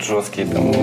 Очень жесткий там